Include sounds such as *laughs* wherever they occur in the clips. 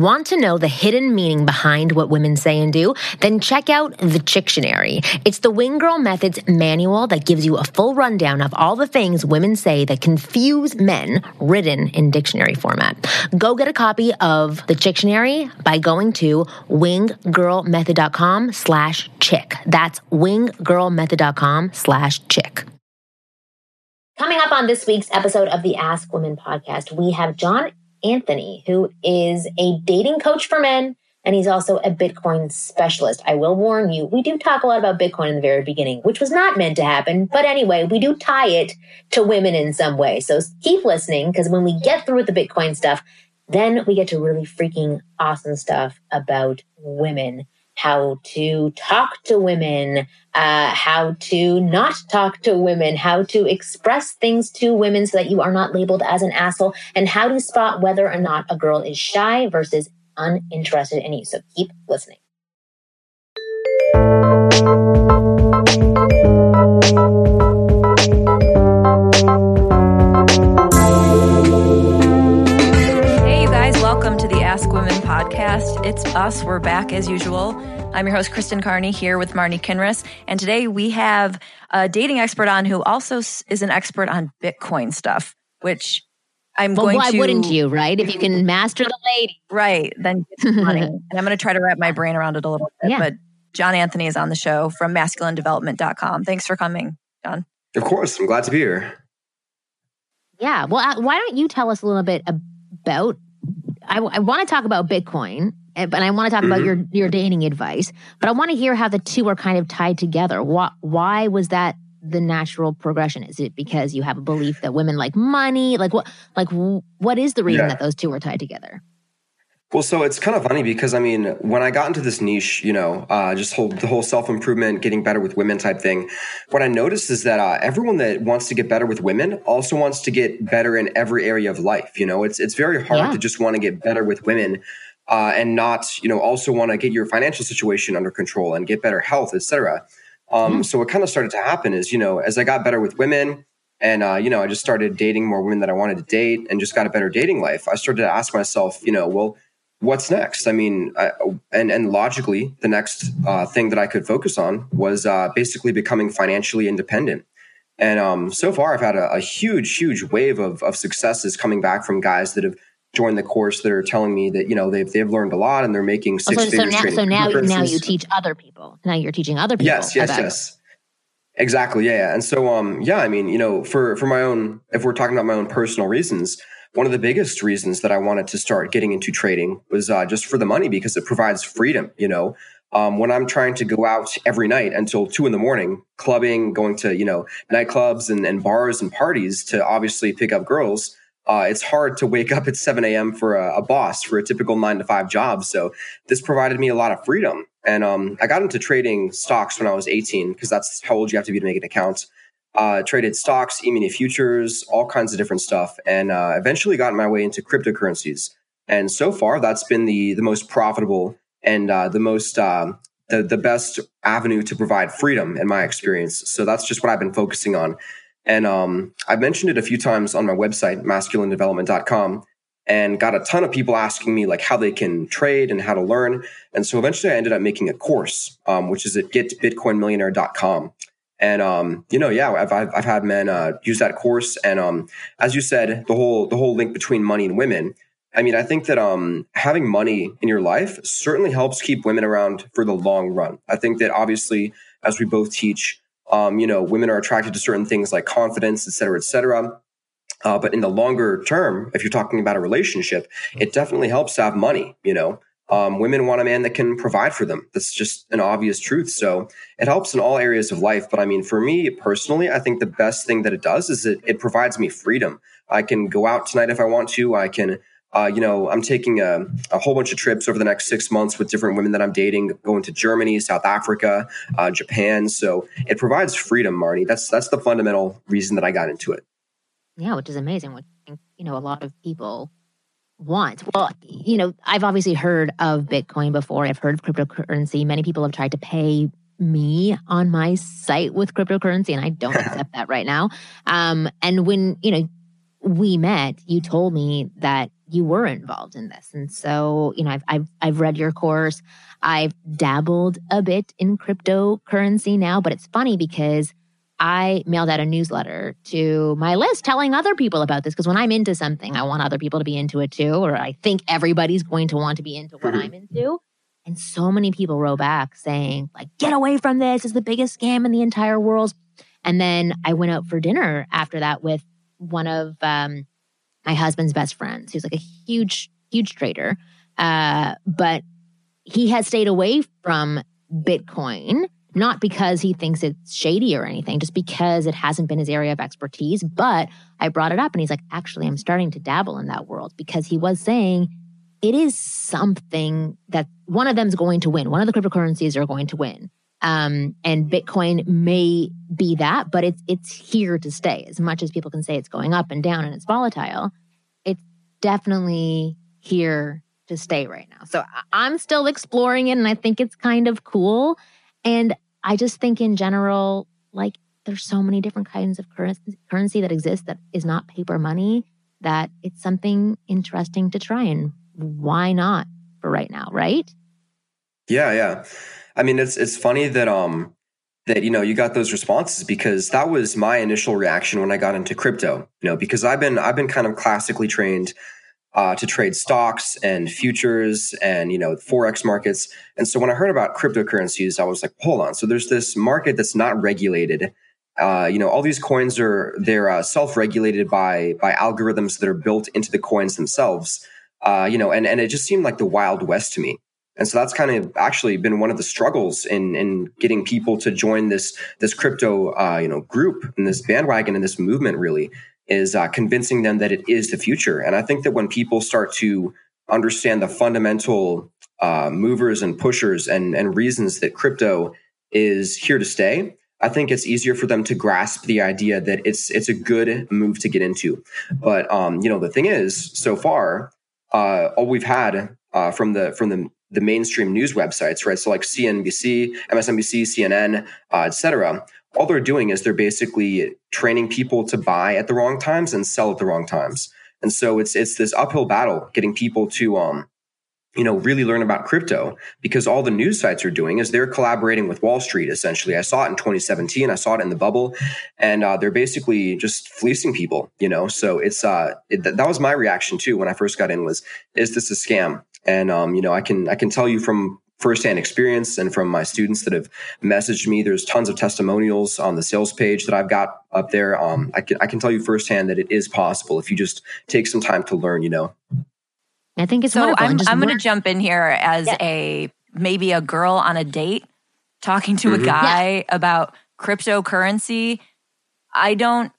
Want to know the hidden meaning behind what women say and do? Then check out the Chictionary. It's the Wing Girl Methods manual that gives you a full rundown of all the things women say that confuse men written in dictionary format. Go get a copy of the Chictionary by going to winggirlmethod.com slash chick. That's winggirlmethod.com slash chick. Coming up on this week's episode of the Ask Women podcast, we have John Anthony, who is a dating coach for men, and he's also a Bitcoin specialist. I will warn you, we do talk a lot about Bitcoin in the very beginning, which was not meant to happen. But anyway, we do tie it to women in some way. So keep listening because when we get through with the Bitcoin stuff, then we get to really freaking awesome stuff about women how to talk to women, uh, how to not talk to women, how to express things to women so that you are not labeled as an asshole, and how to spot whether or not a girl is shy versus uninterested in you. So keep listening. Hey, you guys, welcome to the Ask Women podcast. It's us. We're back as usual. I'm your host, Kristen Carney, here with Marni Kinrys. And today we have a dating expert on who also is an expert on Bitcoin stuff, which I'm well, going why to. Why wouldn't you, right? If you can *laughs* master the lady. Right. Then *laughs* get money. and I'm going to try to wrap my brain around it a little bit. Yeah. But John Anthony is on the show from masculinedevelopment.com. Thanks for coming, John. Of course. I'm glad to be here. Yeah. Well, uh, why don't you tell us a little bit about I, I want to talk about Bitcoin, eh, but I want to talk mm-hmm. about your your dating advice. But I want to hear how the two are kind of tied together. Why why was that the natural progression? Is it because you have a belief that women like money? Like what like what is the reason yeah. that those two are tied together? Well, so it's kind of funny because I mean, when I got into this niche, you know, uh, just whole, the whole self improvement, getting better with women type thing, what I noticed is that uh, everyone that wants to get better with women also wants to get better in every area of life. You know, it's it's very hard yeah. to just want to get better with women uh, and not, you know, also want to get your financial situation under control and get better health, etc. Um, mm. So what kind of started to happen is, you know, as I got better with women, and uh, you know, I just started dating more women that I wanted to date, and just got a better dating life. I started to ask myself, you know, well what's next? I mean, I, and and logically, the next uh, thing that I could focus on was uh, basically becoming financially independent. And um, so far, I've had a, a, huge, huge wave of of successes coming back from guys that have joined the course that are telling me that you know they've they've learned a lot and they're making six oh, so, figures. So now, so now, now you teach other people. Now you're teaching other people. Yes, yes, yes. Exactly. Yeah, yeah. And so, um, yeah. I mean, you know, for for my own, if we're talking about my own personal reasons, one of the biggest reasons that I wanted to start getting into trading was uh, just for the money because it provides freedom. You know, um, when I'm trying to go out every night until two in the morning, clubbing, going to you know nightclubs and, and bars and parties to obviously pick up girls. Uh, it's hard to wake up at 7 a.m. for a, a, boss for a typical nine to five job. So this provided me a lot of freedom. And um, I got into trading stocks when I was 18 because that's how old you have to be to make an account uh, traded stocks, e-mini futures, all kinds of different stuff, and uh, eventually got my way into cryptocurrencies. And so far, that's been the the most profitable and uh, the most um, the the best avenue to provide freedom in my experience. So that's just what I've been focusing on. And um, I've mentioned it a few times on my website, masculinedevelopment.com, and got a ton of people asking me like how they can trade and how to learn. And so eventually I ended up making a course, um, which is at getbitcoinmillionaire.com. And um, you know, yeah, I've, I've, I've had men uh, use that course, and um, as you said, the whole the whole link between money and women. I mean, I think that um, having money in your life certainly helps keep women around for the long run. I think that obviously, as we both teach, um, you know, women are attracted to certain things like confidence, et cetera, et cetera. Uh, but in the longer term, if you're talking about a relationship, it definitely helps to have money. You know, um, women want a man that can provide for them. That's just an obvious truth. So it helps in all areas of life. But I mean, for me personally, I think the best thing that it does is it, it provides me freedom. I can go out tonight if I want to. I can, uh, you know, I'm taking a, a, whole bunch of trips over the next six months with different women that I'm dating, going to Germany, South Africa, uh, Japan. So it provides freedom, Marni. That's that's the fundamental reason that I got into it. Yeah, which is amazing. Which you know, a lot of people want? Well, you know, I've obviously heard of Bitcoin before. I've heard of cryptocurrency. Many people have tried to pay me on my site with cryptocurrency, and I don't *laughs* accept that right now. Um, and when, you know, we met, you told me that you were involved in this. And so, you know, I've, I've, I've read your course. I've dabbled a bit in cryptocurrency now, but it's funny because I mailed out a newsletter to my list telling other people about this. Because when I'm into something, I want other people to be into it too, or I think everybody's going to want to be into what I'm *laughs* into. And so many people wrote back saying, like, get away from this. It's the biggest scam in the entire world. And then I went out for dinner after that with one of um, my husband's best friends, who's like a huge, huge trader. Uh, but he has stayed away from Bitcoin, not because he thinks it's shady or anything, just because it hasn't been his area of expertise. But I brought it up and he's like, actually, I'm starting to dabble in that world because he was saying it is something that one of them is going to win. One of the cryptocurrencies are going to win. Um, and Bitcoin may be that, but it's it's here to stay. As much as people can say it's going up and down and it's volatile, it's definitely here to stay right now. So I'm still exploring it, and I think it's kind of cool. And I just think in general, like there's so many different kinds of currency that exist that is not paper money. That it's something interesting to try, and why not for right now, right? Yeah, yeah. I mean, it's it's funny that um that you know you got those responses because that was my initial reaction when I got into crypto. You know, because I've been I've been kind of classically trained uh, to trade stocks and futures and you know forex markets. And so when I heard about cryptocurrencies, I was like, hold on. So there's this market that's not regulated. Uh, you know, all these coins are they're uh, self-regulated by by algorithms that are built into the coins themselves. Uh, you know, and and it just seemed like the wild west to me. And so that's kind of actually been one of the struggles in in getting people to join this this crypto uh, you know group and this bandwagon and this movement really is uh, convincing them that it is the future. And I think that when people start to understand the fundamental uh, movers and pushers and and reasons that crypto is here to stay, I think it's easier for them to grasp the idea that it's it's a good move to get into. But um, you know, the thing is, so far, uh, all we've had uh, from the from the the mainstream news websites, right? So like CNBC, MSNBC, CNN, uh, et cetera. All they're doing is they're basically training people to buy at the wrong times and sell at the wrong times. And so it's it's this uphill battle getting people to um, you know, really learn about crypto because all the news sites are doing is they're collaborating with Wall Street. Essentially, I saw it in 2017. I saw it in the bubble, and uh, they're basically just fleecing people. You know, so it's uh, it, that was my reaction too when I first got in was, is this a scam? And um, you know, I can I can tell you from firsthand experience and from my students that have messaged me. There's tons of testimonials on the sales page that I've got up there. Um, I can I can tell you firsthand that it is possible if you just take some time to learn. You know. I think it's so. I'm I'm going to jump in here as yeah. a maybe a girl on a date talking to mm-hmm. a guy yeah. about cryptocurrency. I don't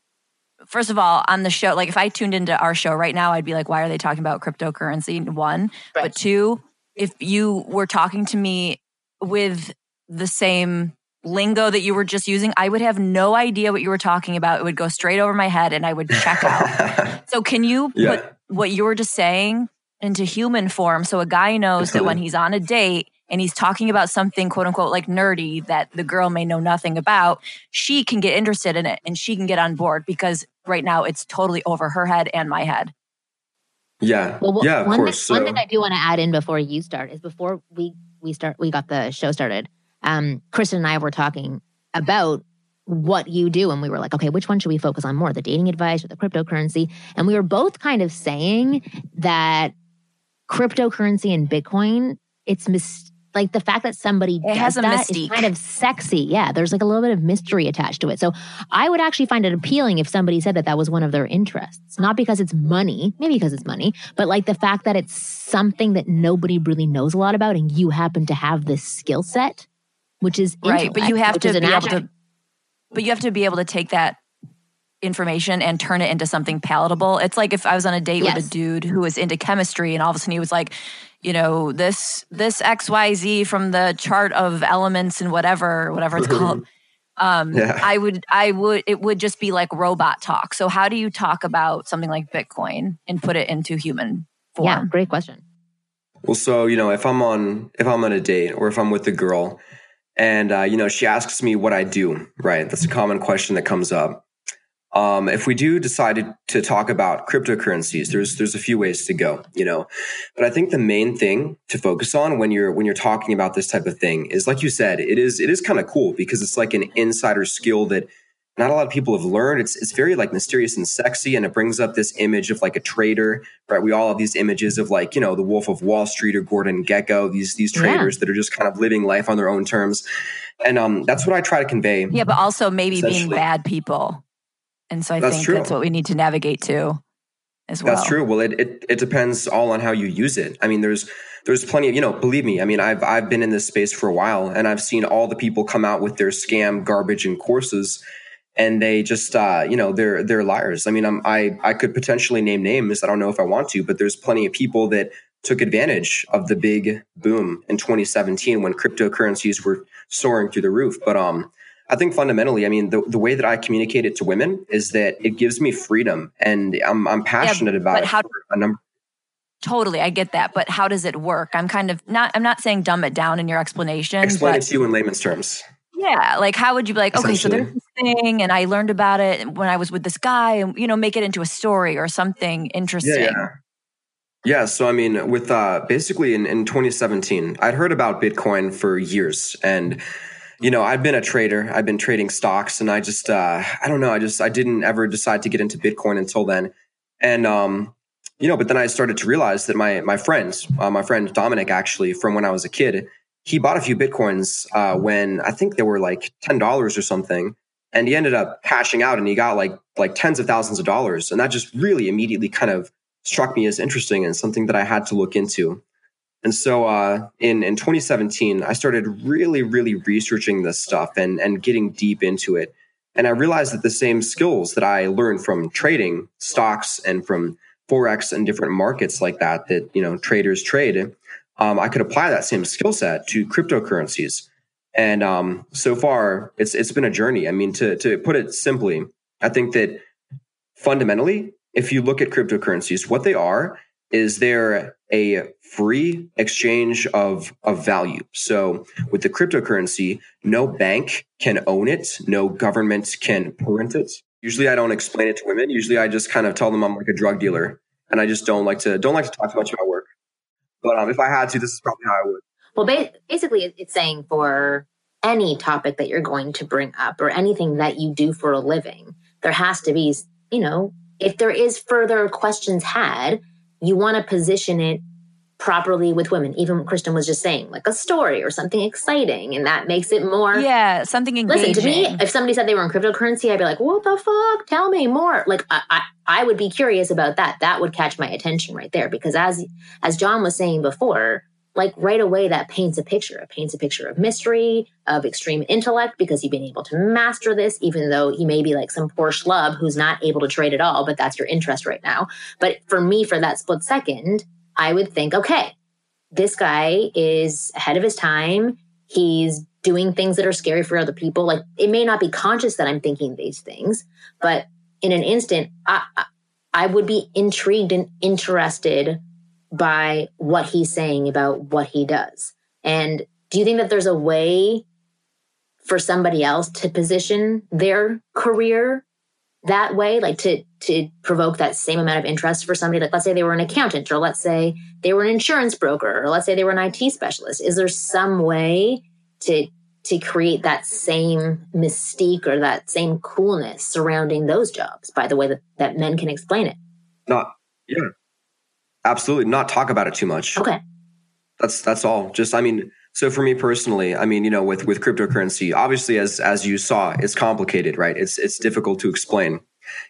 first of all, on the show, like if I tuned into our show right now, I'd be like, why are they talking about cryptocurrency? One. Right. But two, if you were talking to me with the same lingo that you were just using, I would have no idea what you were talking about. It would go straight over my head and I would check out. *laughs* so, can you yeah. put what you were just saying into human form so a guy knows that when he's on a date, and he's talking about something quote unquote like nerdy that the girl may know nothing about, she can get interested in it and she can get on board because right now it's totally over her head and my head. Yeah. Well, yeah, of one course. Thing, so. One thing I do want to add in before you start is before we we start we got the show started. Um, Kristen and I were talking about what you do and we were like okay which one should we focus on more the dating advice or the cryptocurrency and we were both kind of saying that cryptocurrency and bitcoin it's mis- like the fact that somebody it has a that mystique. is kind of sexy. Yeah, there's like a little bit of mystery attached to it. So I would actually find it appealing if somebody said that that was one of their interests, not because it's money, maybe because it's money, but like the fact that it's something that nobody really knows a lot about, and you happen to have this skill set, which is right. But you have to be able to. But you have to be able to take that information and turn it into something palatable. It's like if I was on a date yes. with a dude who was into chemistry and all of a sudden he was like, you know, this this XYZ from the chart of elements and whatever, whatever it's called. *laughs* Um, yeah. I would I would it would just be like robot talk. So how do you talk about something like Bitcoin and put it into human form? Yeah, great question. Well, so you know, if I'm on if I'm on a date or if I'm with a girl and uh, you know she asks me what I do, right? That's a common question that comes up. Um, if we do decide to, talk about cryptocurrencies, there's there's a few ways to go, you know. But I think the main thing to focus on when you're when you're talking about this type of thing is, like you said, it is it is kind of cool because it's like an insider skill that not a lot of people have learned. It's it's very like mysterious and sexy, and it brings up this image of like a trader, right? We all have these images of like you know the Wolf of Wall Street or Gordon Gekko, these these traders yeah. that are just kind of living life on their own terms, and um, that's what I try to convey. Yeah, but also maybe being bad people and so I that's think true. that's what we need to navigate to as well. That's true. Well, it, it, it depends all on how you use it. I mean, there's, there's plenty of, you know, believe me, I mean, I've, I've been in this space for a while and I've seen all the people come out with their scam garbage and courses and they just, uh, you know, they're, they're liars. I mean, I'm, I, I could potentially name names. I don't know if I want to, but there's plenty of people that took advantage of the big boom in 2017 when cryptocurrencies were soaring through the roof. But, um, I think fundamentally, I mean, the, the way that I communicate it to women is that it gives me freedom and I'm, I'm passionate yeah, about how, a number. Totally. I get that. But how does it work? I'm kind of not, I'm not saying dumb it down in your explanation. Explain it to you in layman's terms. Yeah. Like, how would you be like, okay, so there's this thing and I learned about it when I was with this guy and, you know, make it into a story or something interesting. Yeah. yeah. Yeah, so I mean, with uh, basically in, in 2017, I'd heard about Bitcoin for years, and you know, I've been a trader. I've been trading stocks and I just, uh, I don't know. I just, I didn't ever decide to get into Bitcoin until then. And, um, you know, but then I started to realize that my, my friends, uh, my friend Dominic, actually, from when I was a kid, he bought a few Bitcoins, uh, when I think they were like $10 or something. And he ended up cashing out and he got like, like tens of thousands of dollars. And that just really immediately kind of struck me as interesting and something that I had to look into. And so uh, in in 2017, I started really, really researching this stuff and and getting deep into it. And I realized that the same skills that I learned from trading stocks and from forex and different markets like that that you know traders trade, um, I could apply that same skill set to cryptocurrencies. And um, so far, it's it's been a journey. I mean, to to put it simply, I think that fundamentally, if you look at cryptocurrencies, what they are is they're a free exchange of, of value. So with the cryptocurrency, no bank can own it. No government can print it. Usually I don't explain it to women. Usually I just kind of tell them I'm like a drug dealer and I just don't like to, don't like to talk too much about work. But um, if I had to, this is probably how I would. Well, basically it's saying for any topic that you're going to bring up or anything that you do for a living, there has to be, you know, if there is further questions had, you want to position it properly with women. Even what Kristen was just saying, like a story or something exciting, and that makes it more. Yeah, something engaging. Listen to me. If somebody said they were in cryptocurrency, I'd be like, "What the fuck? Tell me more." Like, I, I, I would be curious about that. That would catch my attention right there because as as John was saying before, like right away that paints a picture. It paints a picture of mystery, of extreme intellect because you've been able to master this, even though he may be like some poor schlub who's not able to trade at all, but that's your interest right now. But for me, for that split second, I would think, okay, this guy is ahead of his time. He's doing things that are scary for other people. Like it may not be conscious that I'm thinking these things, but in an instant, I, I would be intrigued and interested by what he's saying about what he does. And do you think that there's a way for somebody else to position their career that way? Like to to provoke that same amount of interest for somebody like let's say they were an accountant or let's say they were an insurance broker or let's say they were an IT specialist. Is there some way to to create that same mystique or that same coolness surrounding those jobs by the way that, that men can explain it? Not yeah absolutely not talk about it too much okay that's that's all just i mean so for me personally, I mean, you know, with with cryptocurrency, obviously as as you saw, it's complicated, right? It's it's difficult to explain,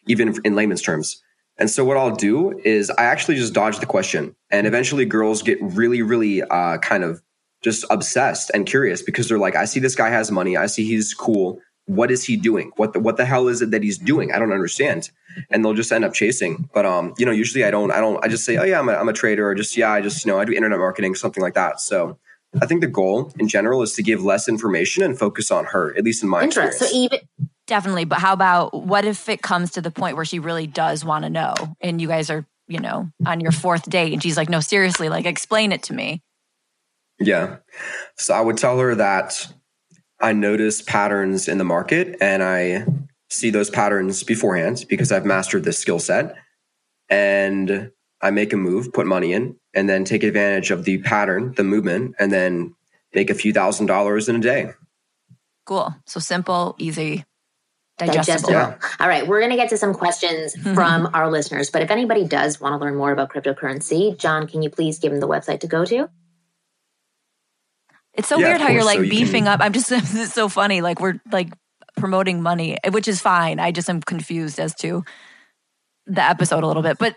even in layman's terms. And so what I'll do is I actually just dodge the question, and eventually girls get really, really uh, kind of just obsessed and curious because they're like, I see this guy has money, I see he's cool. What is he doing? What the what the hell is it that he's doing? I don't understand. And they'll just end up chasing. But um, you know, usually I don't I don't I just say, oh yeah, I'm a, I'm a trader, or just yeah, I just you know I do internet marketing, something like that. So I think the goal in general is to give less information and focus on her, at least in my Interest. experience. So even definitely, but how about what if it comes to the point where she really does want to know and you guys are, you know, on your fourth date and she's like, "No, seriously, like explain it to me." Yeah. So I would tell her that I notice patterns in the market and I see those patterns beforehand because I've mastered this skill set. And I make a move, put money in, and then take advantage of the pattern, the movement, and then make a few thousand dollars in a day. Cool. So simple, easy, digestible. digestible. Yeah. All right, we're going to get to some questions *laughs* from our listeners. But if anybody does want to learn more about cryptocurrency, John, can you please give them the website to go to? It's so yeah, weird how you're like so you beefing can... up. I'm just *laughs* it's so funny. Like we're like promoting money, which is fine. I just am confused as to the episode a little bit, but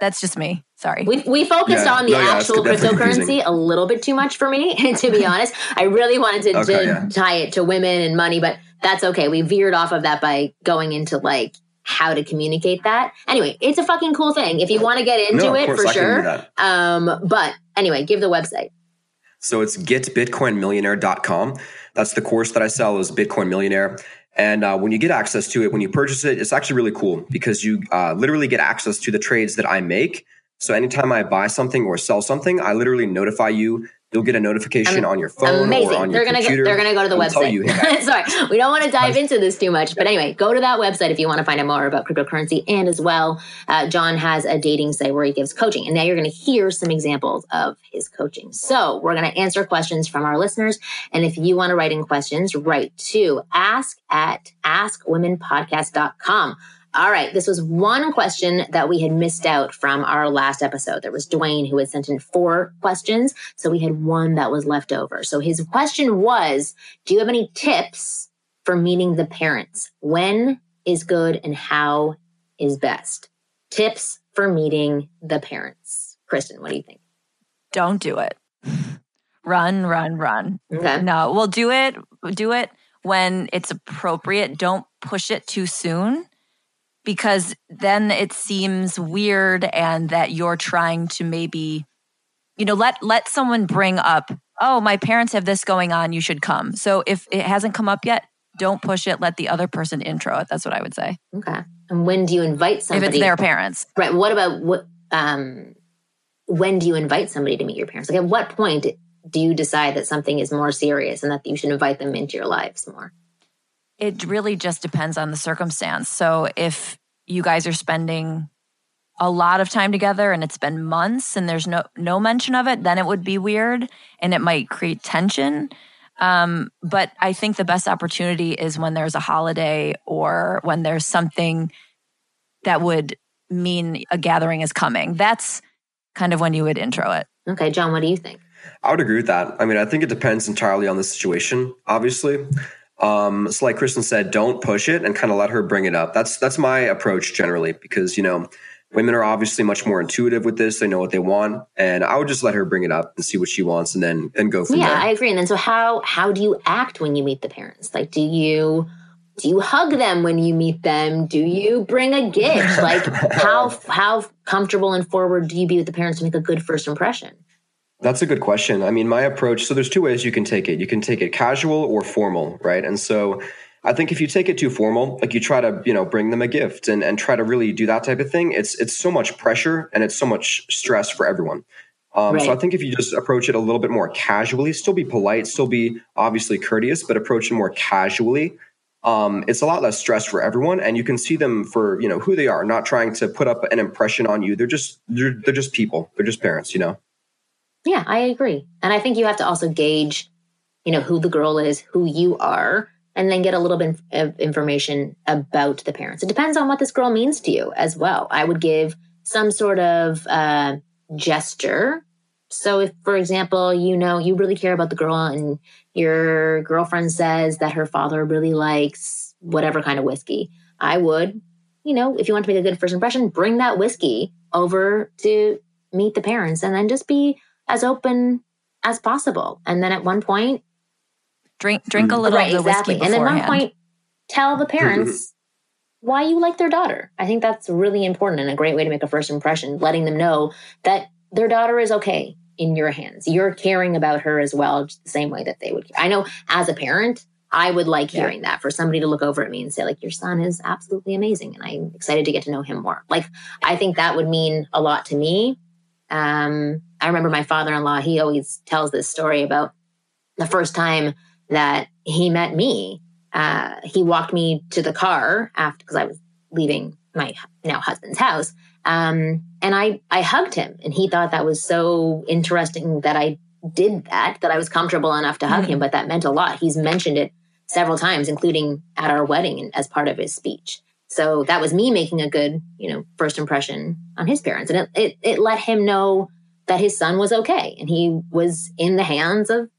that's just me. Sorry. We, we focused yeah. on the no, actual yeah, cryptocurrency a little bit too much for me, *laughs* to be honest. I really wanted to, okay, to yeah. tie it to women and money, but that's okay. We veered off of that by going into like how to communicate that. Anyway, it's a fucking cool thing. If you want to get into no, it for sure. Um, but anyway, give the website. So it's getbitcoinmillionaire.com. That's the course that I sell is Bitcoin Millionaire. And uh, when you get access to it, when you purchase it, it's actually really cool because you uh, literally get access to the trades that I make. So anytime I buy something or sell something, I literally notify you You'll get a notification on your phone amazing. or on they're your gonna computer. Go, they're going to go to the website. You, hey, *laughs* Sorry, we don't want to dive into this too much, but anyway, go to that website if you want to find out more about cryptocurrency. And as well, uh, John has a dating site where he gives coaching, and now you're going to hear some examples of his coaching. So we're going to answer questions from our listeners, and if you want to write in questions, write to ask at askwomenpodcast.com. All right. This was one question that we had missed out from our last episode. There was Dwayne who had sent in four questions. So we had one that was left over. So his question was Do you have any tips for meeting the parents? When is good and how is best? Tips for meeting the parents. Kristen, what do you think? Don't do it. Run, run, run. Okay. No, we'll do it. Do it when it's appropriate. Don't push it too soon because then it seems weird and that you're trying to maybe you know let let someone bring up oh my parents have this going on you should come. So if it hasn't come up yet don't push it let the other person intro it that's what i would say. Okay. And when do you invite somebody if it's their parents. Right. What about what um when do you invite somebody to meet your parents? Like at what point do you decide that something is more serious and that you should invite them into your lives more? It really just depends on the circumstance. So if you guys are spending a lot of time together and it's been months and there's no no mention of it, then it would be weird and it might create tension. Um, but I think the best opportunity is when there's a holiday or when there's something that would mean a gathering is coming. That's kind of when you would intro it. Okay, John, what do you think? I would agree with that. I mean, I think it depends entirely on the situation, obviously. Um, so like Kristen said, don't push it and kind of let her bring it up. That's that's my approach generally because you know women are obviously much more intuitive with this. They know what they want, and I would just let her bring it up and see what she wants, and then and go from yeah, there. Yeah, I agree. And then so how how do you act when you meet the parents? Like, do you do you hug them when you meet them? Do you bring a gift? Like, *laughs* how how comfortable and forward do you be with the parents to make a good first impression? That's a good question. I mean, my approach, so there's two ways you can take it. You can take it casual or formal, right? And so I think if you take it too formal, like you try to, you know, bring them a gift and, and try to really do that type of thing, it's it's so much pressure and it's so much stress for everyone. Um, right. So I think if you just approach it a little bit more casually, still be polite, still be obviously courteous, but approach it more casually. Um, it's a lot less stress for everyone, and you can see them for you know who they are, not trying to put up an impression on you. They're just they're, they're just people. They're just parents, you know. Yeah, I agree. And I think you have to also gauge, you know, who the girl is, who you are, and then get a little bit of information about the parents. It depends on what this girl means to you as well. I would give some sort of uh, gesture. So if, for example, you know, you really care about the girl and your girlfriend says that her father really likes whatever kind of whiskey, I would, you know, if you want to make a good first impression, bring that whiskey over to meet the parents and then just be as open as possible. And then at one point, drink drink a mm-hmm. little right, exactly. And then one point, tell the parents mm-hmm. why you like their daughter. I think that's really important and a great way to make a first impression, letting them know that their daughter is okay in your hands. You're caring about her as well, just the same way that they would. I know as a parent, I would like yeah. hearing that for somebody to look over at me and say, like, your son is absolutely amazing. And I'm excited to get to know him more. Like, I think that would mean a lot to me. Um, I remember my father in law, he always tells this story about the first time that he met me. uh, he walked me to the car after because I was leaving my now husband's house. Um, and I, I hugged him and he thought that was so interesting that I did that, that I was comfortable enough to hug mm him, but that meant a lot. He's mentioned it several times, including at our wedding and as part of his speech. So that was me making a good, you know, first impression on his parents. And it, it, it let him know that his son was okay. And he was in the hands of,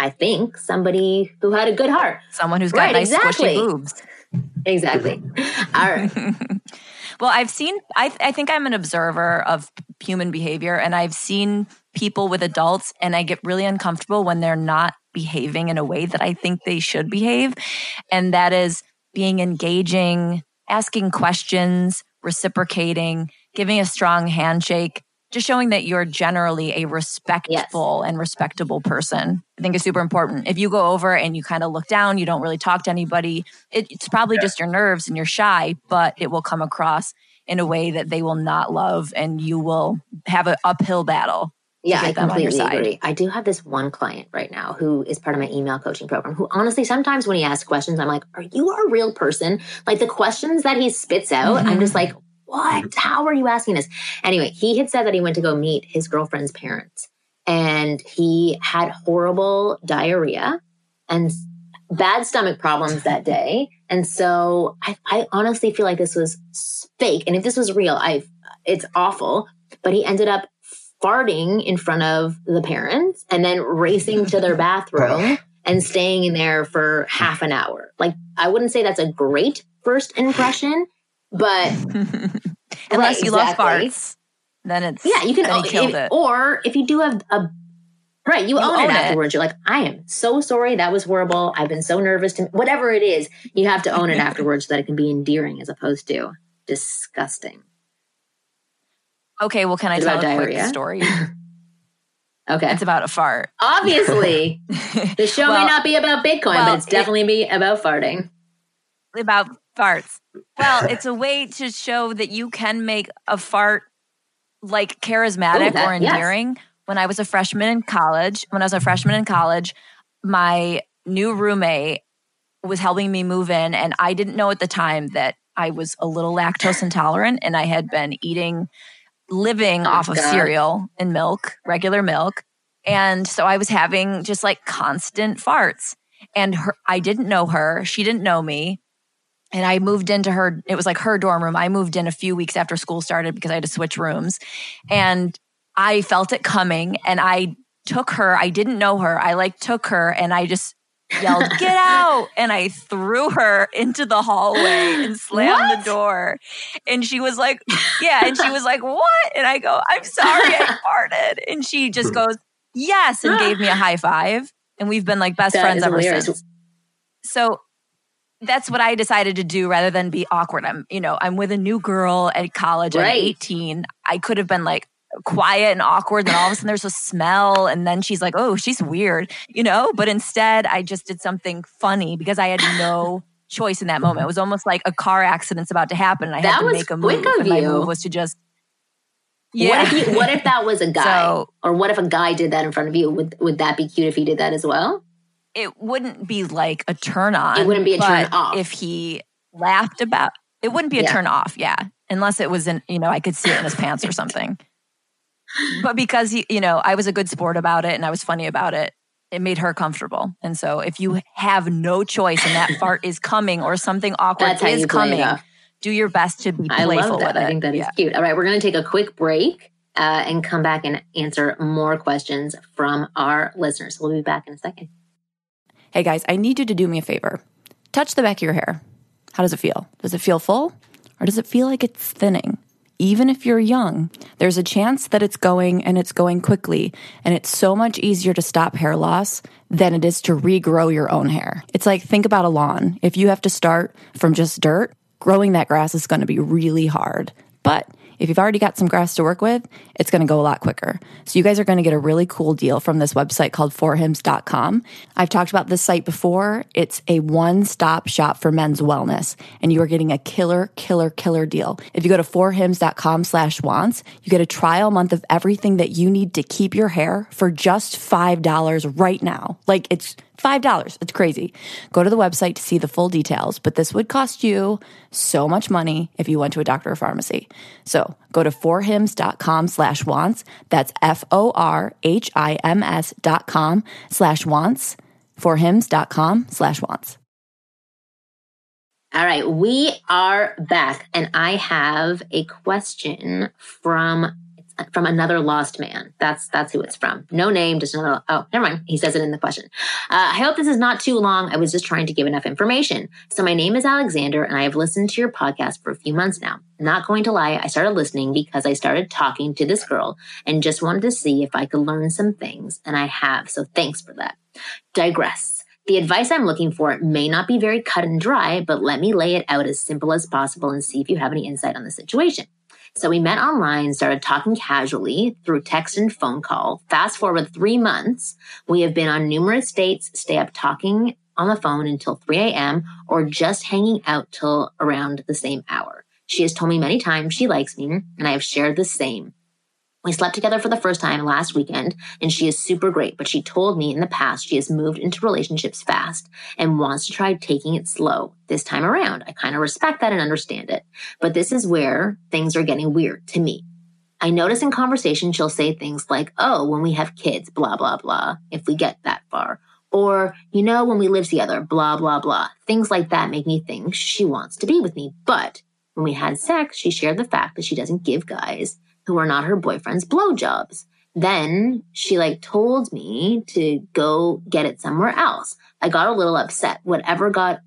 I think, somebody who had a good heart. Someone who's got right, nice exactly. squishy boobs. Exactly. *laughs* All right. well, I've seen, I, I think I'm an observer of human behavior, and I've seen people with adults, and I get really uncomfortable when they're not behaving in a way that I think they should behave. And that is being engaging, asking questions, reciprocating, giving a strong handshake, just showing that you're generally a respectful yes. and respectable person. I think is super important. If you go over and you kind of look down, you don't really talk to anybody, it, it's probably yeah. just your nerves and you're shy, but it will come across in a way that they will not love and you will have an uphill battle. Yeah, I completely agree. I do have this one client right now who is part of my email coaching program who honestly sometimes when he asks questions, I'm like, Are you a real person? Like the questions that he spits out, mm-hmm. I'm just like, what? How are you asking this? Anyway, he had said that he went to go meet his girlfriend's parents and he had horrible diarrhea and bad stomach problems that *laughs* day. And so I, I honestly feel like this was fake. And if this was real, I it's awful. But he ended up farting in front of the parents and then racing to their *laughs* bathroom and staying in there for half an hour. Like I wouldn't say that's a great first impression, but *laughs* unless right, you exactly. love farts, then it's yeah. You can own, if, or if you do have a right, you, you own, own, it afterwards. You're like, I am so sorry. That was horrible. I've been so nervous to whatever it is. You have to own it *laughs* afterwards so that it can be endearing as opposed to disgusting. Okay, well, can I tell a diarrhea? quick story? *laughs* okay, it's about a fart. Obviously, *laughs* the show well, may not be about Bitcoin, well, but it's definitely it, be about farting. About farts. Well, *laughs* it's a way to show that you can make a fart like charismatic Ooh, that, or endearing. Yes. When I was a freshman in college, when I was a freshman in college, my new roommate was helping me move in, and I didn't know at the time that I was a little lactose intolerant, and I had been eating, living oh, off God. of cereal and milk, regular milk, and so I was having just like constant farts. And her, I didn't know her; she didn't know me and I moved into her, it was like her dorm room. I moved in a few weeks after school started because I had to switch rooms. And I felt it coming and I took her. I didn't know her. I like took her and I just yelled, get out. And I threw her into the hallway and slammed what? the door. And she was like, yeah. And she was like, what? And I go, I'm sorry I *laughs* farted. And she just hmm. goes, yes. And gave me a high five. And we've been like best that friends ever hilarious. since. So that's what I decided to do rather than be awkward. I'm, you know, I'm with a new girl at college. Right. I'm 18. I could have been like quiet and awkward. Then all of a sudden there's a smell. And then she's like, oh, she's weird, you know? But instead, I just did something funny because I had no choice in that moment. Mm-hmm. It was almost like a car accident's about to happen. And I that had to make a move. and my move was to just. Yeah. What if, you, what if that was a *laughs* guy? So, or what if a guy did that in front of you? Would, would that be cute if he did that as well? it wouldn't be like a turn on. It wouldn't be a turn off. If he laughed about it wouldn't be a yeah. turn off, yeah. Unless it was in, you know, I could see it in his pants or something. But because he, you know, I was a good sport about it and I was funny about it, it made her comfortable. And so if you have no choice and that *laughs* fart is coming or something awkward is coming, do your best to be playful with it. I love that. I think that is yeah. cute. All right, we're going to take a quick break uh, and come back and answer more questions from our listeners. We'll be back in a second. Hey guys, I need you to do me a favor. Touch the back of your hair. How does it feel? Does it feel full or does it feel like it's thinning? Even if you're young, there's a chance that it's going and it's going quickly. And it's so much easier to stop hair loss than it is to regrow your own hair. It's like think about a lawn. If you have to start from just dirt, growing that grass is going to be really hard. But If you've already got some grass to work with, it's going to go a lot quicker. So you guys are going to get a really cool deal from this website called forhims.com. I've talked about this site before. It's a one-stop shop for men's wellness and you are getting a killer, killer, killer deal. If you go to forhims.com slash wants, you get a trial month of everything that you need to keep your hair for just $5 right now. Like it's $5. It's crazy. Go to the website to see the full details, but this would cost you so much money if you went to a doctor or pharmacy. So go to forhims.com slash wants. That's F-O-R-H-I-M-S dot com slash wants. Forhims.com slash wants. All right, we are back, and I have a question from from another lost man. That's that's who it's from. No name, just another. Oh, never mind. He says it in the question. Uh, I hope this is not too long. I was just trying to give enough information. So my name is Alexander, and I have listened to your podcast for a few months now. Not going to lie, I started listening because I started talking to this girl and just wanted to see if I could learn some things, and I have. So thanks for that. Digress. The advice I'm looking for may not be very cut and dry, but let me lay it out as simple as possible and see if you have any insight on the situation. So we met online, started talking casually through text and phone call. Fast forward three months, we have been on numerous dates, stay up talking on the phone until 3 a.m. or just hanging out till around the same hour. She has told me many times she likes me, and I have shared the same. We slept together for the first time last weekend, and she is super great. But she told me in the past she has moved into relationships fast and wants to try taking it slow this time around. I kind of respect that and understand it. But this is where things are getting weird to me. I notice in conversation she'll say things like, oh, when we have kids, blah, blah, blah, if we get that far. Or, you know, when we live together, blah, blah, blah. Things like that make me think she wants to be with me. But when we had sex, she shared the fact that she doesn't give guys who are not her boyfriend's blowjobs. Then she like told me to go get it somewhere else. I got a little upset. Whatever got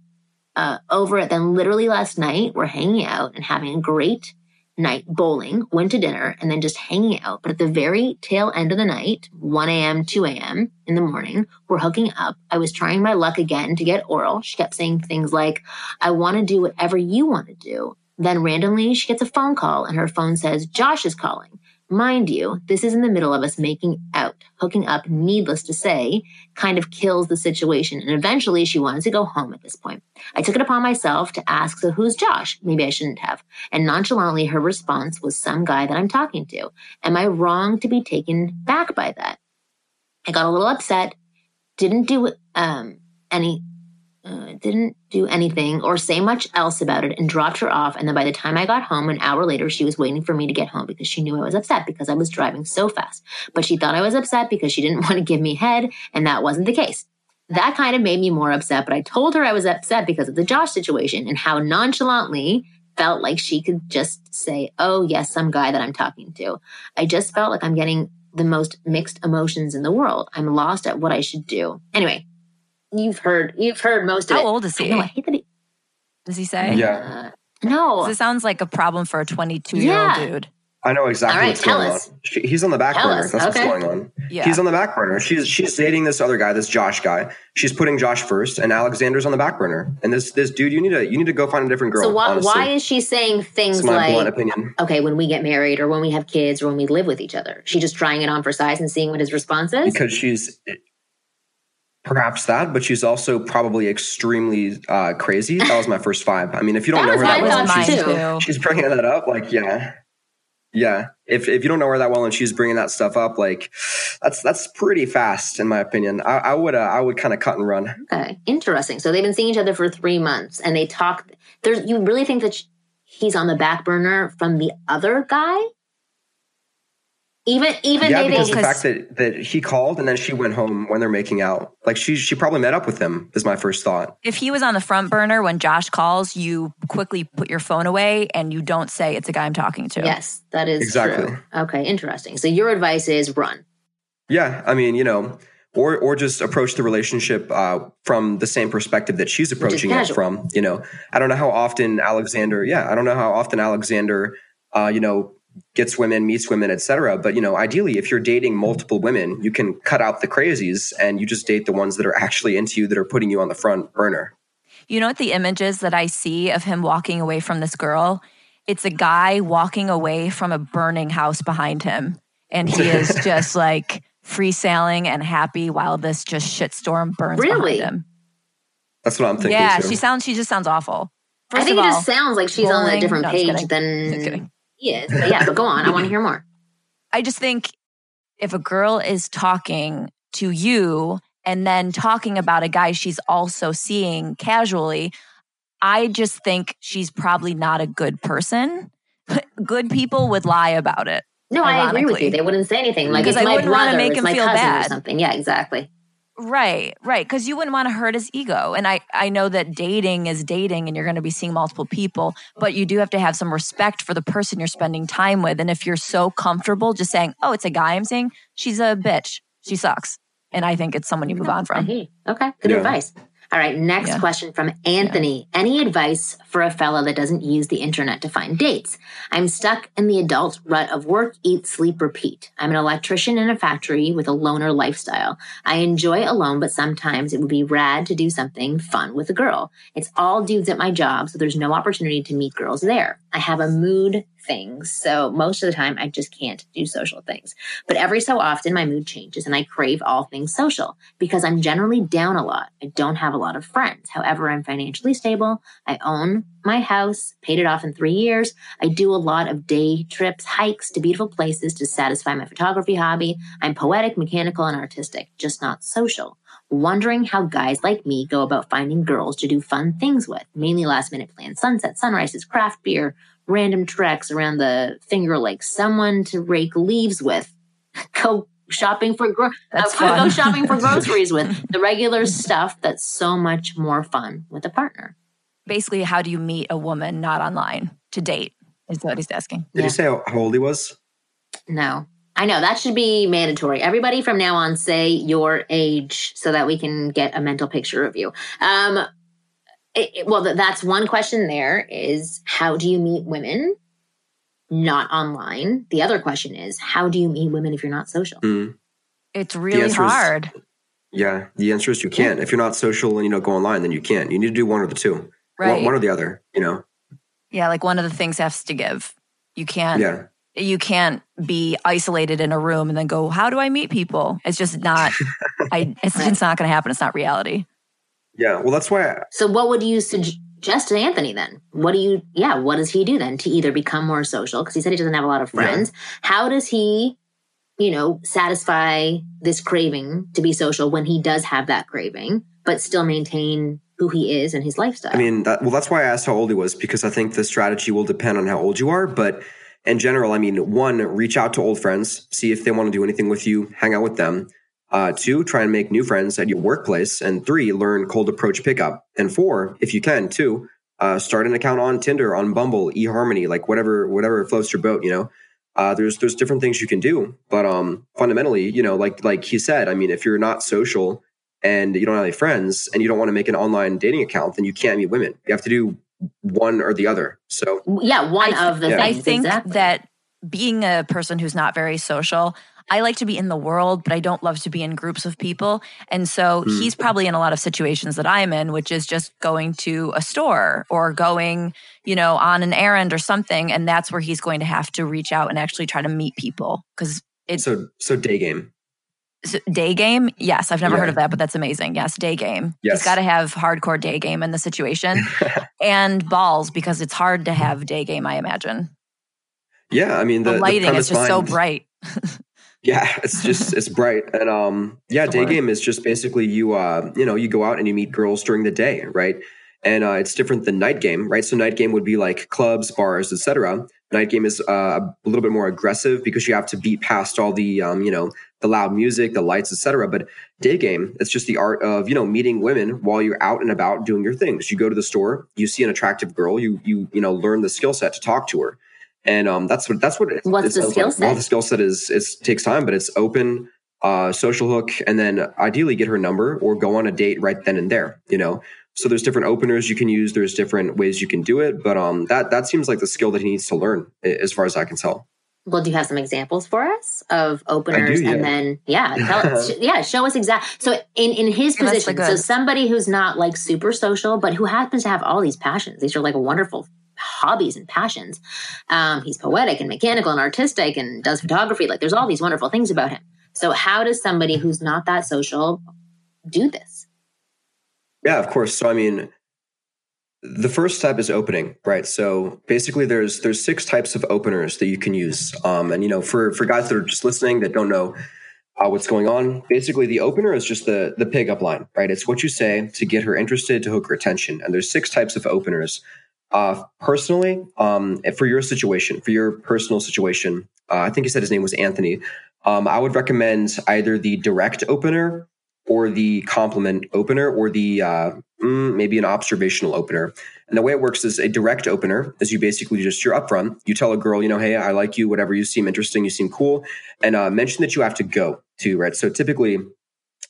uh, over it. Then literally last night we're hanging out and having a great night bowling, went to dinner and then just hanging out. But at the very tail end of the night, 1 a.m., 2 a.m. in the morning, we're hooking up. I was trying my luck again to get oral. She kept saying things like, I want to do whatever you want to do. Then randomly, she gets a phone call and her phone says, Josh is calling. Mind you, this is in the middle of us making out. Hooking up, needless to say, kind of kills the situation. And eventually she wanted to go home at this point. I took it upon myself to ask, So who's Josh? Maybe I shouldn't have. And nonchalantly, her response was some guy that I'm talking to. Am I wrong to be taken back by that? I got a little upset, didn't do um, any uh, didn't do anything or say much else about it and dropped her off. And then by the time I got home, an hour later, she was waiting for me to get home because she knew I was upset because I was driving so fast. But she thought I was upset because she didn't *laughs* want to give me head, and that wasn't the case. That kind of made me more upset, but I told her I was upset because of the Josh situation and how nonchalantly felt like she could just say, Oh, yes, some guy that I'm talking to. I just felt like I'm getting the most mixed emotions in the world. I'm lost at what I should do. Anyway, you've heard you've heard most of How it. How old is he? I know, I hate that he, Does he say? Yeah. uh, no. This sounds like a problem for a 22 year old Yeah. dude. I know exactly All right, what's tell going us. on. She, he's on the back Tell burner. us, That's okay. what's going on. Yeah. He's on the back burner. She's she's dating this other guy, this Josh guy. She's putting Josh first, and Alexander's on the back burner. And this this dude, you need to you need to go find a different girl. so why, honestly. why is she saying things It's my blunt like opinion. okay when we get married or when we have kids or when we live with each other she's just trying it on for size and seeing what his response is Because she's perhaps that, but she's also probably extremely uh, crazy. That was my first vibe. I mean, if you don't That know was her that well, thought and mine she's, too. too. she's bringing that up. Like, yeah, yeah. If if you don't know her that well and she's bringing that stuff up, like that's that's pretty fast in my opinion. I, I would uh, I would kind of cut and run. okay interesting so they've been seeing each other for three months and they talk there's you really think that sh- he's on the back burner from the other guy even even yeah, they because the fact that that he called and then she went home when they're making out, like she she probably met up with him. Is my first thought. If he was on the front burner when Josh calls, you quickly put your phone away and you don't say it's a guy I'm talking to. yes that is Exactly. true. okay interesting so your advice is run Yeah, I mean, you know, or or just approach the relationship uh, from the same perspective that she's approaching it from. You know, I don't know how often Alexander. Yeah, I don't know how often Alexander. Uh, you know, gets women, meets women, etc. But you know, ideally, if you're dating multiple women, you can cut out the crazies and you just date the ones that are actually into you, that are putting you on the front burner. You know what the images that I see of him walking away from this girl? it's a guy walking away from a burning house behind him. And he is *laughs* just like free sailing and happy while this just shitstorm burns Really? behind him. That's what I'm thinking. Yeah, too. she sounds she just sounds awful. I think of it all, just sounds like she's on a different No, page kidding. than Just kidding. He is. But yeah, but go on. I want to hear more. I just think if a girl is talking to you and then talking about a guy she's also seeing casually, I just think she's probably not a good person. *laughs* good people would lie about it. No, I agree with you. They wouldn't say anything. Like Because it's I my wouldn't wanna make him feel cousin or bad. something. Yeah, exactly. Right, right. Because you wouldn't want to hurt his ego. And I, I know that dating is dating and you're going to be seeing multiple people, but you do have to have some respect for the person you're spending time with. And if you're so comfortable just saying, oh, it's a guy I'm seeing, she's a bitch. She sucks. And I think it's someone you move on from. Okay, good Yeah. advice. All right, next Yeah. question from Anthony. Any advice for a fellow that doesn't use the internet to find dates? I'm stuck in the adult rut of work, eat, sleep, repeat. I'm an electrician in a factory with a loner lifestyle. I enjoy alone, but sometimes it would be rad to do something fun with a girl. It's all dudes at my job, so there's no opportunity to meet girls there. I have a mood thing, so most of the time I just can't do social things. But every so often my mood changes and I crave all things social because I'm generally down a lot. I don't have a lot of friends. However, I'm financially stable. I own my house, paid it off in three years. I do a lot of day trips, hikes to beautiful places to satisfy my photography hobby. I'm poetic, mechanical, and artistic, just not social. Wondering how guys like me go about finding girls to do fun things with, mainly last minute plans, sunset, sunrises, craft beer, random treks around the Finger Lakes, someone to rake leaves with, go shopping for gro- That's uh, fun. go shopping for *laughs* groceries with, the regular stuff that's so much more fun with a partner. Basically, how do you meet a woman not online to date? Is what he's asking. Did Yeah. you say how, how old he was? No. I know that should be mandatory. Everybody from now on say your age so that we can get a mental picture of you. Um, it- it- well, that's one question there is how do you meet women not online? The other question is how do you meet women if you're not social? Mm. It's really answer is- hard. Yeah, the answer is you can't. If you're not social and you don't go online, then you can't. You need to do one or the two. Right. One, one or the other, you know? yeah, like one of the things has to give. You can't Yeah. you can't be isolated in a room and then go, How do I meet people? It's just not *laughs* I it's, it's not gonna happen. It's not reality. Yeah. Well, that's why I, So what would you suggest to Anthony then? What do you yeah, what does he do then to either become more social because he said he doesn't have a lot of Yeah. friends. How does he you know, satisfy this craving to be social when he does have that craving, but still maintain who he is and his lifestyle. I mean, that, well, that's why I asked how old he was because I think the strategy will depend on how old you are. But in general, I mean, one, reach out to old friends, see if they want to do anything with you, hang out with them. Uh, two, try and make new friends at your workplace. And three, learn cold approach pickup. And four, if you can, two, uh, start an account on Tinder, on Bumble, eHarmony, like whatever, whatever floats your boat. You know, uh, there's there's different things you can do, but um, fundamentally, you know, like like he said, I mean, if you're not social and you don't have any friends and you don't want to make an online dating account, then you can't meet women. You have to do one or the other. So yeah, one I of the yeah. I think exactly. that being a person who's not very social, I like to be in the world, but I don't love to be in groups of people. And so Hmm. he's probably in a lot of situations that I'm in, which is just going to a store or going, you know, on an errand or something. And that's where he's going to have to reach out and actually try to meet people because it's so so day game. S- day game yes i've never Yeah. heard of that but that's amazing yes day game Yes. he's got to have hardcore day game in the situation *laughs* and balls because it's hard to have day game i imagine Yeah, I mean the, the, the lighting premise is just so bright *laughs* Yeah, it's just *laughs* it's bright and um yeah, day game is just basically you uh you know you go out and you meet girls during the day, right? And uh, it's different than night game, right? So night game would be like clubs, bars, etc. Night game is uh, a little bit more aggressive because you have to beat past all the um you know the loud music, the lights, etc. But day game, it's just the art of you know meeting women while you're out and about doing your things. You go to the store, you see an attractive girl, you you you know learn the skill set to talk to her, and um that's what that's what it, What's it the skill like. Well, set? the skill set is it takes time, but it's open, uh, social hook, and then ideally get her number or go on a date right then and there. You know, so there's different openers you can use. There's different ways you can do it, but um, that that seems like the skill that he needs to learn, as far as I can tell. well, do you have some examples for us of openers? yeah. And then, yeah, tell *laughs* us, yeah, show us exact. So, in in his Give us the position, so somebody who's not like super social, but who happens to have all these passions. These are like wonderful hobbies and passions. Um, he's poetic and mechanical and artistic and does photography. Like there's all these wonderful things about him. So how does somebody who's not that social do this? Yeah, of course. So I mean, the first step is opening, right? So basically, there's there's six types of openers that you can use. Um, and you know, for for guys that are just listening that don't know uh, what's going on, basically the opener is just the the pickup line, right? It's what you say to get her interested, to hook her attention. And there's six types of openers. Uh, personally, um, for your situation, for your personal situation, uh, I think he said his name was Anthony. Um, I would recommend either the direct opener or the compliment opener or the uh, mm, maybe an observational opener. And the way it works is a direct opener is you basically just you're upfront. You tell a girl, you know, hey, I like you, whatever. You seem interesting, you seem cool, and uh, mention that you have to go to right. So typically,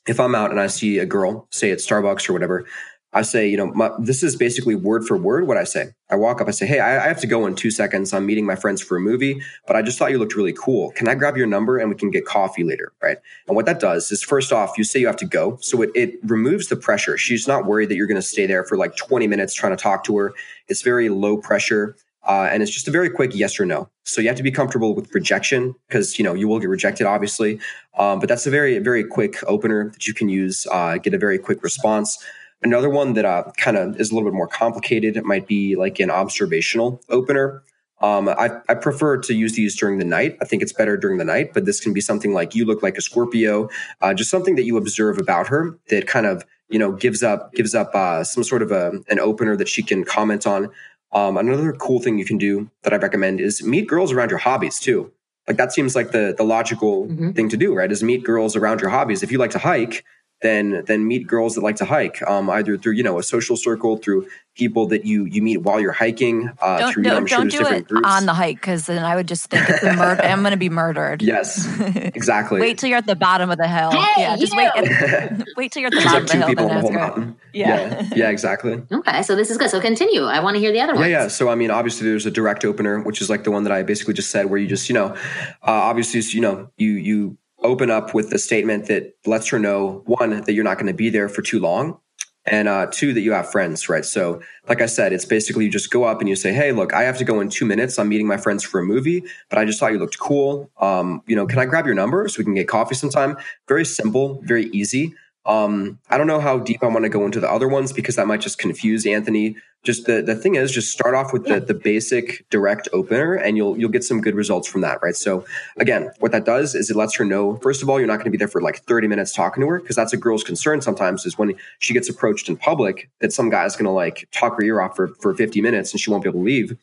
if I'm out and I see a girl, say at Starbucks or whatever, I say, you know, my, this is basically word for word what I say. I walk up, I say, hey, I, I, have to go in two seconds. I'm meeting my friends for a movie, but I just thought you looked really cool. Can I grab your number and we can get coffee later? Right. And what that does is, first off, you say you have to go. So it, it removes the pressure. She's not worried that you're going to stay there for like 20 minutes trying to talk to her. It's very low pressure. Uh, and it's just a very quick yes or no. So you have to be comfortable with rejection because you know you will get rejected, obviously. Um, but that's a very very quick opener that you can use. Uh, get a very quick response. Another one that uh, kind of is a little bit more complicated it might be like an observational opener. Um, I, I, prefer to use these during the night. I think it's better during the night, but this can be something like you look like a Scorpio, uh, just something that you observe about her that kind of you know gives up gives up uh, some sort of a, an opener that she can comment on. Um, another cool thing you can do that I recommend is meet girls around your hobbies too. Like that seems like the the logical mm-hmm. thing to do, right? Is meet girls around your hobbies. If you like to hike, then then meet girls that like to hike, um, either through you know a social circle, through people that you you meet while you're hiking. Uh, don't through, you know, I'm don't sure do it groups. on the hike because then I would just think it's a murder. I'm going to be murdered. Yes, exactly. *laughs* wait till you're at the bottom of the hill. Hey, yeah, just wait. At, *laughs* wait till you're at the bottom like two of the people hill. on the whole mountain. *laughs* Yeah. yeah, yeah, exactly. Okay, so this is good. So continue. I want to hear the other one. Yeah, yeah. So I mean, obviously, there's a direct opener, which is like the one that I basically just said, where you just you know, uh, obviously, you know, you you open up with the statement that lets her know one that you're not going to be there for too long and uh, two that you have friends right? So like i said it's basically you just go up and you say hey look i have to go in two minutes. I'm meeting my friends for a movie but i just thought you looked cool. Um, you know can i grab your number so we can get coffee sometime? Very simple very easy um, I don't know how deep I want to go into the other ones because that might just confuse Anthony. Just the, the thing is, just start off with the, the basic direct opener and you'll you'll get some good results from that, right? So again, what that does is it lets her know, first of all, you're not going to be there for like 30 minutes talking to her, because that's a girl's concern sometimes is when she gets approached in public that some guy's going to like talk her ear off for, for 50 minutes and she won't be able to leave.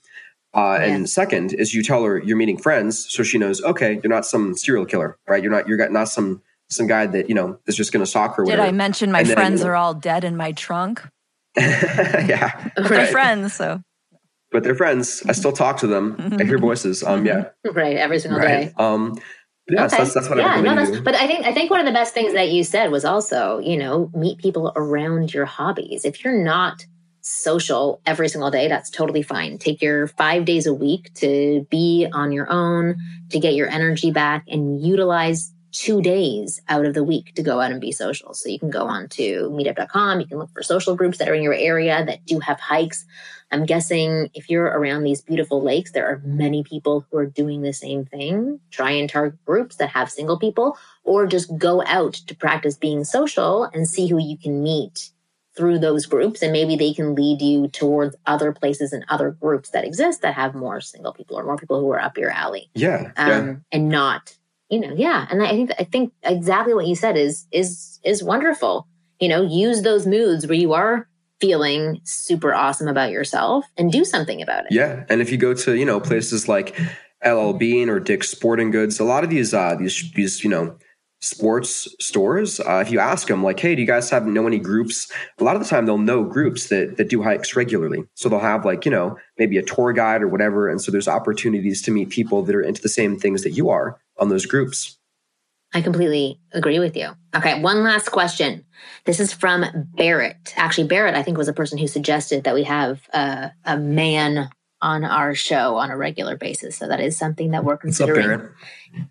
Uh, yeah. And second is you tell her you're meeting friends, so she knows, okay, you're not some serial killer, right? You're not you're not some some guy that you know is just going to stalk her. Did I mention my friends then, are all dead in my trunk? *laughs* yeah, but they're friends, so. But they're friends. I still talk to them. I hear voices. Um, yeah, right, every single right. day. Um, yeah, okay. so that's, that's what yeah, I no, that's, But I think I think one of the best things that you said was also, you know, meet people around your hobbies. If you're not social every single day, that's totally fine. Take your five days a week to be on your own, to get your energy back, and utilize two days out of the week to go out and be social. So you can go on to meetup.com. You can look for social groups that are in your area that do have hikes. I'm guessing if you're around these beautiful lakes, there are many people who are doing the same thing. Try and target groups that have single people or just go out to practice being social and see who you can meet through those groups and maybe they can lead you towards other places and other groups that exist that have more single people or more people who are up your alley. Yeah. Um, yeah. and not you know, yeah. And I think I think exactly what you said is is is wonderful. You know, use those moods where you are feeling super awesome about yourself and do something about it. Yeah. And if you go to, you know, places like LL Bean or Dick's Sporting Goods, a lot of these uh these these, you know, sports stores, uh, if you ask them like, hey, do you guys have know any groups? A lot of the time they'll know groups that that do hikes regularly. So they'll have like, you know, maybe a tour guide or whatever. And so there's opportunities to meet people that are into the same things that you are on those groups. I completely agree with you. Okay, one last question. This is from Barrett. Actually, Barrett, I think, was a person who suggested that we have uh, a man on our show on a regular basis. So that is something that we're considering. Up?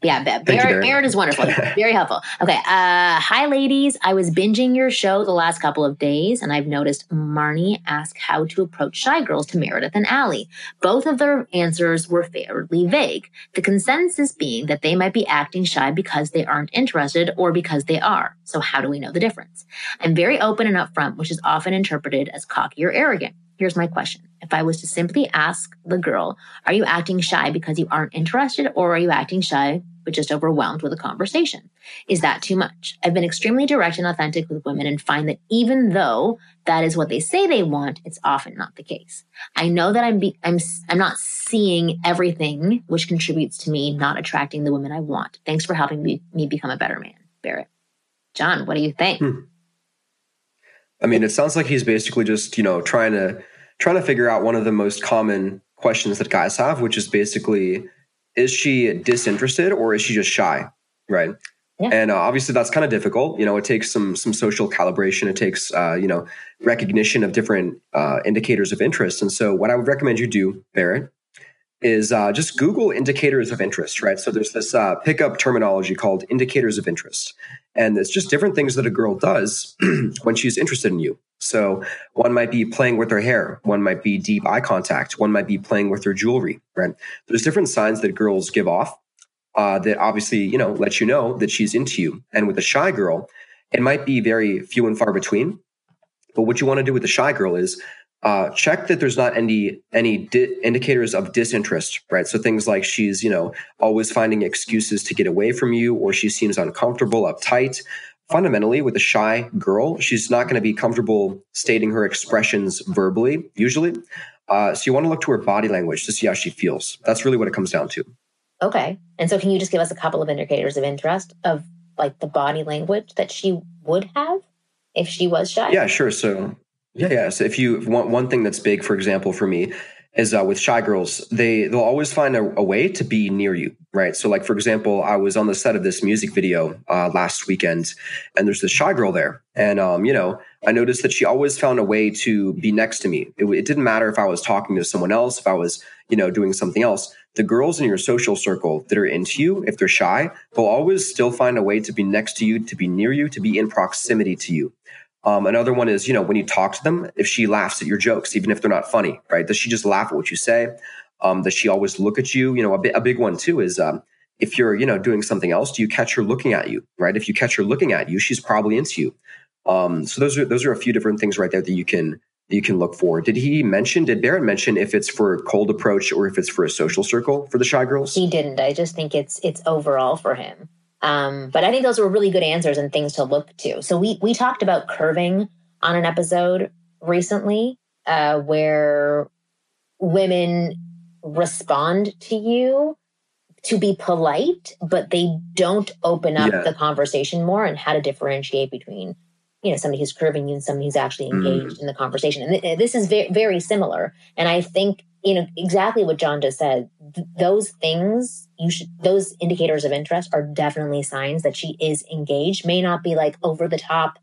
Yeah, Barrett, Barrett, Barrett is wonderful. *laughs* Very helpful. Okay. Uh, hi, ladies. I was binging your show the last couple of days, and I've noticed Marni ask how to approach shy girls to Meredith and Allie. Both of their answers were fairly vague. The consensus being that they might be acting shy because they aren't interested or because they are. So how do we know the difference? I'm very open and upfront, which is often interpreted as cocky or arrogant. Here's my question. If I was to simply ask the girl, are you acting shy because you aren't interested or are you acting shy but just overwhelmed with a conversation? Is that too much? I've been extremely direct and authentic with women and find that even though that is what they say they want, it's often not the case. I know that I'm be- I'm I'm not seeing everything which contributes to me not attracting the women I want. Thanks for helping me, me become a better man, Barrett. John, what do you think? Hmm. I mean, it sounds like he's basically just, you know, trying to trying to figure out one of the most common questions that guys have, which is basically, is she disinterested or is she just shy? Right. Yeah. And uh, obviously that's kind of difficult. You know, it takes some some social calibration. It takes uh, you know recognition of different uh, indicators of interest. And so, what I would recommend you do, Barrett, is uh, just Google indicators of interest, right? So there's this uh, pickup terminology called indicators of interest. And it's just different things that a girl does *clears throat* when she's interested in you. So one might be playing with her hair. One might be deep eye contact. One might be playing with her jewelry, right? There's different signs that girls give off uh, that obviously, you know, let you know that she's into you. And with a shy girl, it might be very few and far between. But what you want to do with the shy girl is uh, check that there's not any any di- indicators of disinterest, right? So things like she's you know always finding excuses to get away from you, or she seems uncomfortable, uptight. Fundamentally, with a shy girl, she's not going to be comfortable stating her expressions verbally, usually. Uh, so you want to look to her body language to see how she feels. That's really what it comes down to. Okay, and so can you just give us a couple of indicators of interest of like the body language that she would have if she was shy? Yeah, sure. So yeah, yeah. So if you want one thing that's big, for example, for me, is uh, with shy girls, they they'll always find a, a, way to be near you, right? So, like for example, I was on the set of this music video uh, last weekend, and there's this shy girl there, and um, you know, I noticed that she always found a way to be next to me. It, it didn't matter if I was talking to someone else, if I was you know doing something else. The girls in your social circle that are into you, if they're shy, they'll always still find a way to be next to you, to be near you, to be in proximity to you. Um, another one is, you know, when you talk to them, if she laughs at your jokes, even if they're not funny, right? Does she just laugh at what you say? Um, does she always look at you? You know, a, bi- a big one too is um, if you're, you know, doing something else, do you catch her looking at you, right? If you catch her looking at you, she's probably into you. Um, so those are those are a few different things right there that you can that you can look for. Did he mention? Did Barrett mention if it's for a cold approach or if it's for a social circle for the shy girls? He didn't. I just think it's it's overall for him. Um, but I think those were really good answers and things to look to. So we we talked about curving on an episode recently, uh, where women respond to you to be polite, but they don't open up yeah. the conversation more and how to differentiate between you know somebody who's curving you and somebody who's actually mm. engaged mm. in the conversation. And th- this is very very similar. And I think you know exactly what John just said. Th- those things you should those indicators of interest are definitely signs that she is engaged. May not be like over the top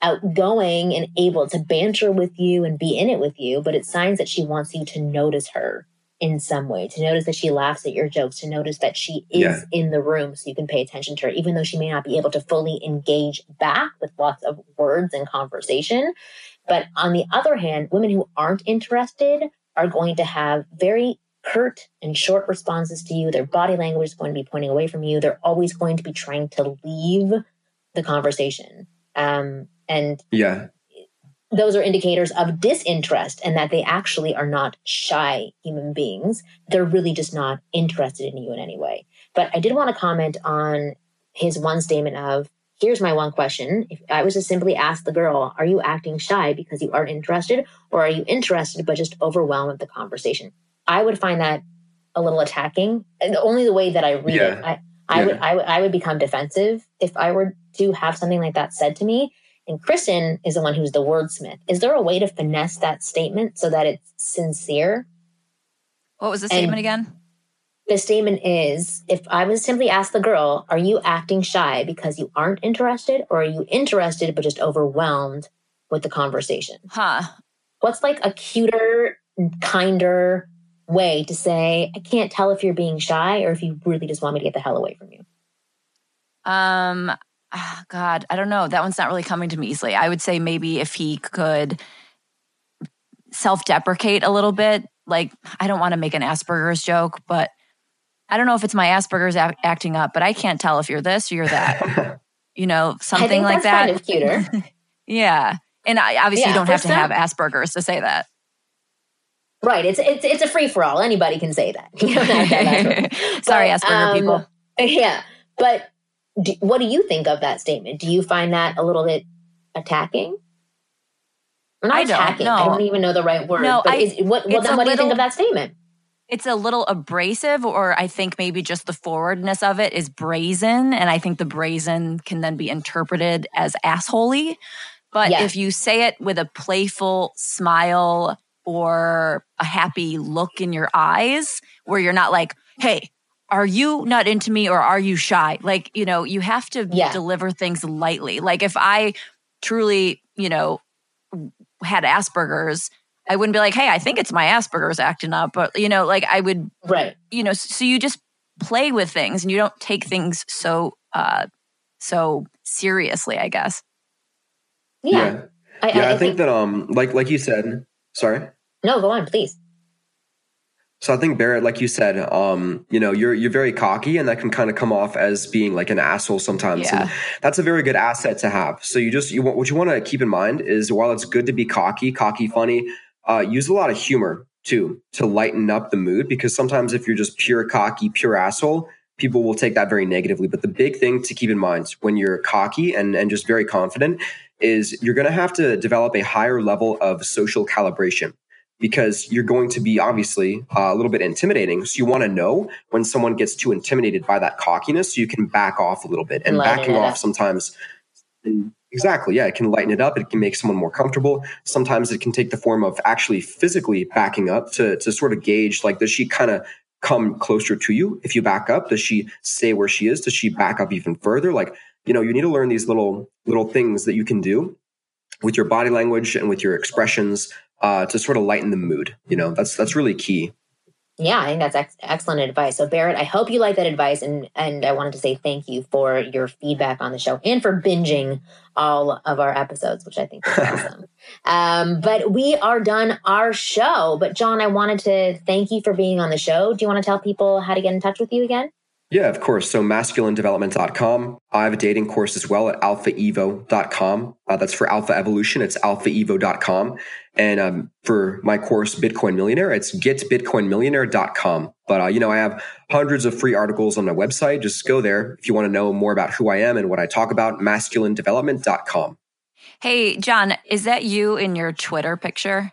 outgoing and able to banter with you and be in it with you, but it's signs that she wants you to notice her in some way, to notice that she laughs at your jokes, to notice that she is yeah. in the room so you can pay attention to her, even though she may not be able to fully engage back with lots of words and conversation. But on the other hand, women who aren't interested are going to have very curt and short responses to you. Their body language is going to be pointing away from you. They're always going to be trying to leave the conversation. Um, and yeah, those are indicators of disinterest and that they actually are not shy human beings. They're really just not interested in you in any way. But I did want to comment on his one statement of, here's my one question. If I was to simply ask the girl, are you acting shy because you aren't interested or are you interested but just overwhelmed with the conversation? I would find that a little attacking. And only the way that I read yeah. it, I, I yeah. would, I would, I would become defensive if I were to have something like that said to me. And Kristen is the one who's the wordsmith. Is there a way to finesse that statement so that it's sincere? What was the statement and again? The statement is if I was simply ask the girl, are you acting shy because you aren't interested or are you interested but just overwhelmed with the conversation? Huh. What's like a cuter, kinder way to say, I can't tell if you're being shy or if you really just want me to get the hell away from you? Um, oh God, I don't know. That one's not really coming to me easily. I would say maybe if he could self deprecate a little bit. Like, I don't want to make an Asperger's joke, but I don't know if it's my Asperger's a- acting up, but I can't tell if you're this or you're that. *laughs* you know, something like that. Kind of cuter. *laughs* yeah. And I, obviously, Yeah, you don't have to have Asperger's to say that. right. It's it's it's a free for all. Anybody can say that. *laughs* You don't have to have Asperger's. Sorry, But, Asperger um, people. Yeah. But do, what do you think of that statement? Do you find that a little bit attacking? Or not I don't, attacking. no. I don't even know the right word. No, but I- is, what, well, then what do you think of that statement? It's a little abrasive, or I think maybe just the forwardness of it is brazen. And I think the brazen can then be interpreted as assholey. But Yeah. if you say it with a playful smile or a happy look in your eyes, where you're not like, hey, are you not into me or are you shy? Like, you know, you have to Yeah. deliver things lightly. Like, if I truly, you know, had Asperger's, I wouldn't be like, hey, I think it's my Asperger's acting up. But, you know, like I would, Right. you know, so you just play with things and you don't take things so, uh, so seriously, I guess. Yeah. I, yeah, I, I, think, that um, like like you said, sorry. No, go on, please. So I think Barrett, like you said, um, you know, you're you're very cocky, and that can kind of come off as being like an asshole sometimes. Yeah. And that's a very good asset to have. So you just you want what you want to keep in mind is while it's good to be cocky, cocky, funny, uh, use a lot of humor too to lighten up the mood because sometimes if you're just pure cocky, pure asshole, people will take that very negatively. But the big thing to keep in mind when you're cocky and and just very confident is you're going to have to develop a higher level of social calibration because you're going to be obviously uh, a little bit intimidating. So you want to know when someone gets too intimidated by that cockiness, so you can back off a little bit. And Lighten backing off up. sometimes, exactly, yeah, it can lighten it up. It can make someone more comfortable. Sometimes it can take the form of actually physically backing up to to sort of gauge like does she kind of come closer to you if you back up? Does she stay where she is? Does she back up even further? Like you know, you need to learn these little little things that you can do with your body language and with your expressions uh, to sort of lighten the mood. You know, that's that's really key. Yeah, I think that's ex- excellent advice. So Barrett, I hope you like that advice, and and I wanted to say thank you for your feedback on the show and for binging all of our episodes, which I think is *laughs* awesome. Um, but we are done our show. But John, I wanted to thank you for being on the show. Do you want to tell people how to get in touch with you again? Yeah, of course. So masculinedevelopment.com. I have a dating course as well at alphaevo.com. Uh, that's for alpha evolution. It's alphaevo.com. And um, for my course, Bitcoin Millionaire, it's getbitcoinmillionaire.com. But, uh, you know, I have hundreds of free articles on my website. Just go there if you want to know more about who I am and what I talk about, masculinedevelopment.com. Hey, John, is that you in your Twitter picture?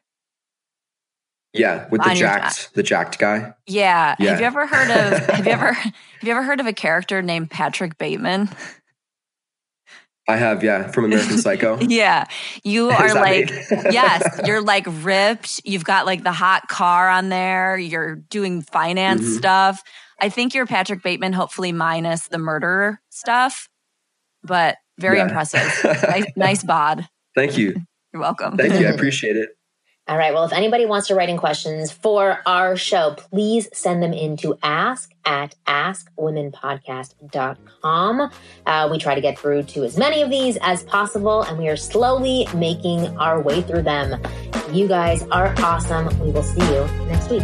Yeah, with the jacked, the jacked guy. Yeah. Yeah. Have you ever heard of *laughs* have you ever have you ever heard of a character named Patrick Bateman? I have, yeah, from American Psycho. *laughs* Yeah. You are like *laughs* yes, you're like ripped. You've got like the hot car on there. You're doing finance Mhm. stuff. I think you're Patrick Bateman, hopefully minus the murder stuff, but very Yeah. impressive. nice, nice bod. Thank you. You're welcome. Thank you. I appreciate it. All right. Well, if anybody wants to write in questions for our show, please send them in to ask at askwomenpodcast.com. Uh, we try to get through to as many of these as possible, and we are slowly making our way through them. You guys are awesome. We will see you next week.